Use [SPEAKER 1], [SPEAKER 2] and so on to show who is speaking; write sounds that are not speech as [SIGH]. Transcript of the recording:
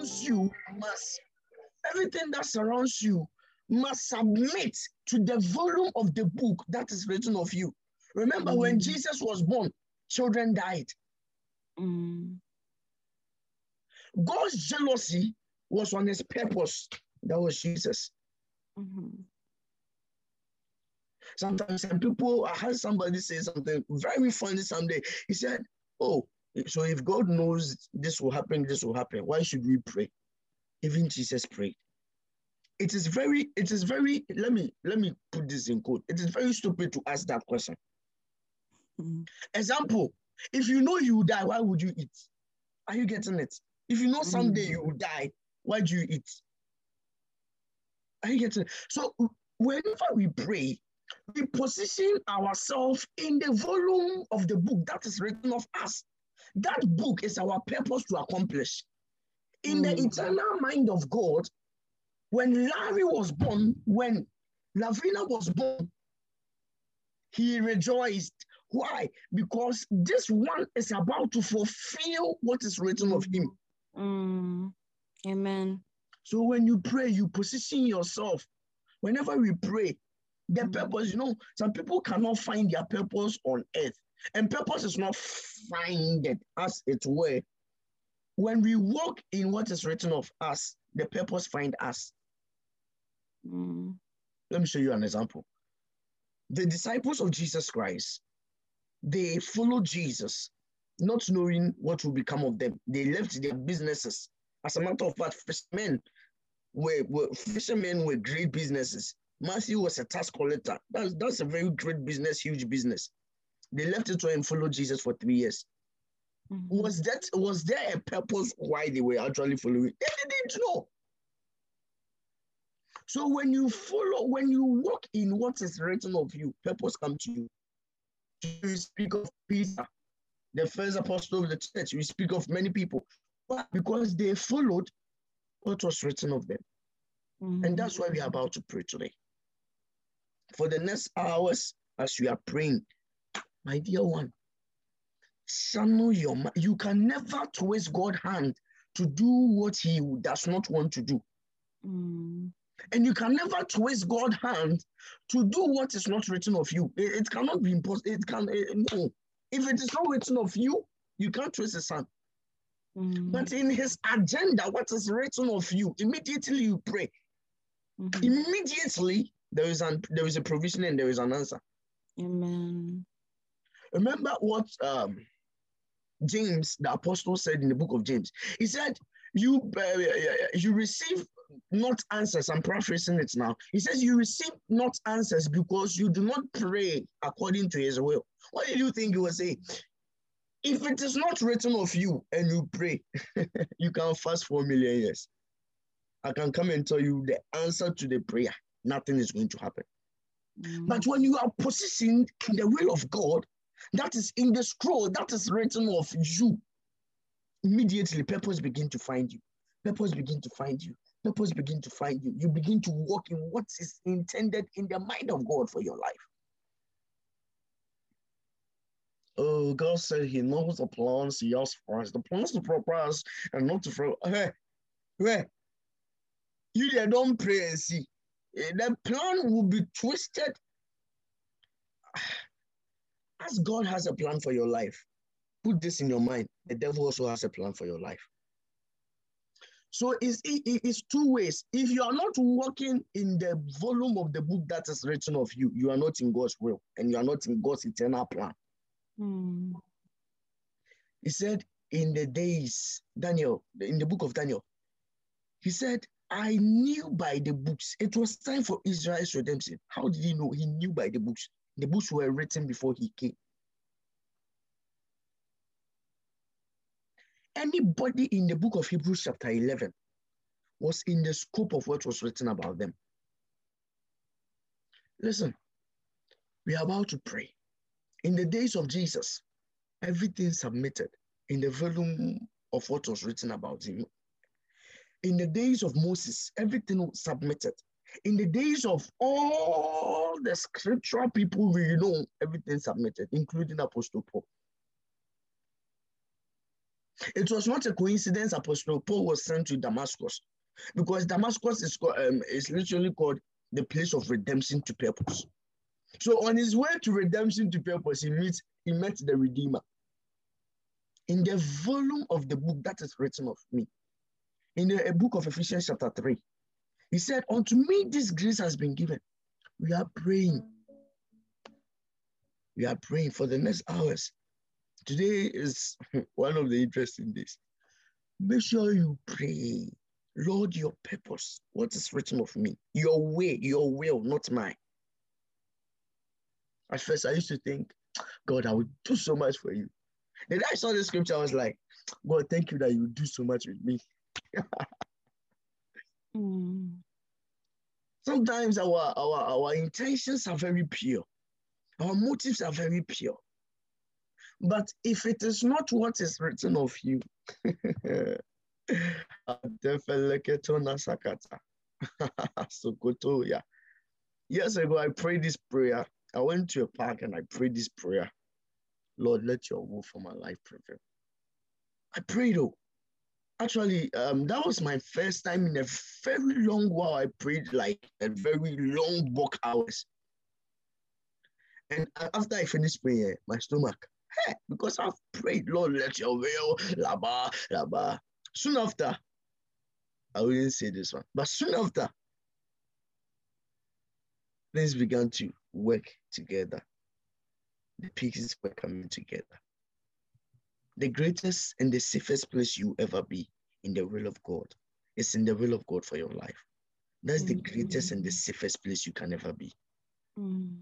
[SPEAKER 1] surrounds you must, everything that surrounds you must submit to the volume of the book that is written of you. Remember, when
[SPEAKER 2] Mm.
[SPEAKER 1] Jesus was born, children died.
[SPEAKER 2] Mm.
[SPEAKER 1] God's jealousy was on his purpose. That was Jesus.
[SPEAKER 2] Mhm.
[SPEAKER 1] Sometimes some people, I heard somebody say something very funny someday. He said, Oh, so if God knows this will happen, this will happen, why should we pray? Even Jesus prayed. It is very, it is very, let me let me put this in code. It is very stupid to ask that question.
[SPEAKER 2] Mhm.
[SPEAKER 1] Example, if you know you will die, why would you eat? Are you getting it? If you know someday
[SPEAKER 2] Mm.
[SPEAKER 1] you will die, why do you eat? Are you getting it? So whenever we pray, we position ourselves in the volume of the book that is written of us. That book is our purpose to accomplish. In the
[SPEAKER 2] Mm.
[SPEAKER 1] eternal mind of God, when Larry was born, when Lavina was born, he rejoiced. Why? Because this one is about to fulfill what is written of him.
[SPEAKER 2] Mm. Amen.
[SPEAKER 1] So when you pray, you position yourself. Whenever we pray, the purpose, you know, some people cannot find their purpose on earth. And purpose is not find it as it were. When we walk in what is written of us, the purpose find us.
[SPEAKER 2] Mm.
[SPEAKER 1] Let me show you an example. The disciples of Jesus Christ, they followed Jesus, not knowing what will become of them. They left their businesses. As a matter of fact, fishermen were, were fishermen were great businesses. Matthew was a tax collector. That's that's a very great business, huge business. They left it to and followed Jesus for three years.
[SPEAKER 2] Mhm.
[SPEAKER 1] Was that was there a purpose why they were actually following? They didn't know. So when you follow, when you walk in what is written of you, purpose come to you. You speak of Peter, the first apostle of the church. We speak of many people. Why? Because they followed what was written of them.
[SPEAKER 2] Mhm.
[SPEAKER 1] And that's why we are about to pray today. For the next hours, as we are praying, my dear one, channel your mind. You can never twist God's hand to do what He does not want to do.
[SPEAKER 2] Mm.
[SPEAKER 1] And you can never twist God's hand to do what is not written of you. It, it cannot be impossible. It can eh, no. If it is not written of you, you can't twist His hand.
[SPEAKER 2] Mm.
[SPEAKER 1] But in His agenda, what is written of you, immediately you pray.
[SPEAKER 2] Mhm.
[SPEAKER 1] Immediately there is an there is a provision and there is an answer.
[SPEAKER 2] Amen.
[SPEAKER 1] Remember what um, James, the apostle, said in the book of James. He said, "You uh, you receive not answers." I'm paraphrasing it now. He says, "You receive not answers because you do not pray according to His will." What do you think he was saying? If it is not written of you and you pray, [LAUGHS] you can fast for a million years. I can come and tell you the answer to the prayer. Nothing is going to happen.
[SPEAKER 2] Mm.
[SPEAKER 1] But when you are positioned in the will of God, that is in the scroll, that is written of you, immediately purpose begin to find you. Purpose begin to find you. Purpose begin to find you. You begin to walk in what is intended in the mind of God for your life. Oh, God said He knows the plans He has for us. The plans to prosper us and not to fail. Hey, hey, you there don't pray and see. Eh, The plan will be twisted as God has a plan for your life, put this in your mind. The devil also has a plan for your life. So it's, it- it- it's two ways. If you are not walking in the volume of the book that is written of you, you are not in God's will and you are not in God's eternal plan.
[SPEAKER 2] Mm.
[SPEAKER 1] He said in the days, Daniel, in the book of Daniel, he said, I knew by the books. It was time for Israel's redemption. How did he know? He knew by the books. The books were written before he came. Anybody in the book of Hebrews, chapter 11, was in the scope of what was written about them. Listen, we are about to pray. In the days of Jesus, everything submitted in the volume of what was written about him. In the days of Moses, everything was submitted. In the days of all the scriptural people we know, everything submitted, including Apostle Paul. It was not a coincidence Apostle Paul was sent to Damascus because Damascus is, um, is literally called the place of redemption to purpose. So on his way to redemption to purpose, he meets he met the Redeemer. In the volume of the book that is written of me, in the book of Ephesians chapter 3, he said, Unto me this grace has been given. We are praying. We are praying for the next hours. Today is [LAUGHS] one of the interesting days. Make sure you pray. Lord, your purpose. What is written of me? Your way, your will, not mine. At first, I used to think, God, I would do so much for you. Then I saw the scripture, I was like, God, thank you that you do so much with me. [LAUGHS]
[SPEAKER 2] Mm.
[SPEAKER 1] Sometimes our, our, our intentions are very pure, our motives are very pure. But if it is not what is written of you, [LAUGHS] [LAUGHS] Years ago, I prayed this prayer. I went to a park and I prayed this prayer. Lord, let your will for my life prevail. I prayed, oh, actually, um, that was my first time in a very long while. I prayed like a very long book hours. And after I finished praying, my stomach, because I've prayed, Lord, let your will, laba, laba. Soon after, I wouldn't say this one, but soon after, things began to work together. The pieces were coming together. The greatest and the safest place you ever be in the will of God is in the will of God for your life. That's the greatest and the safest place you can ever be.
[SPEAKER 2] Mm.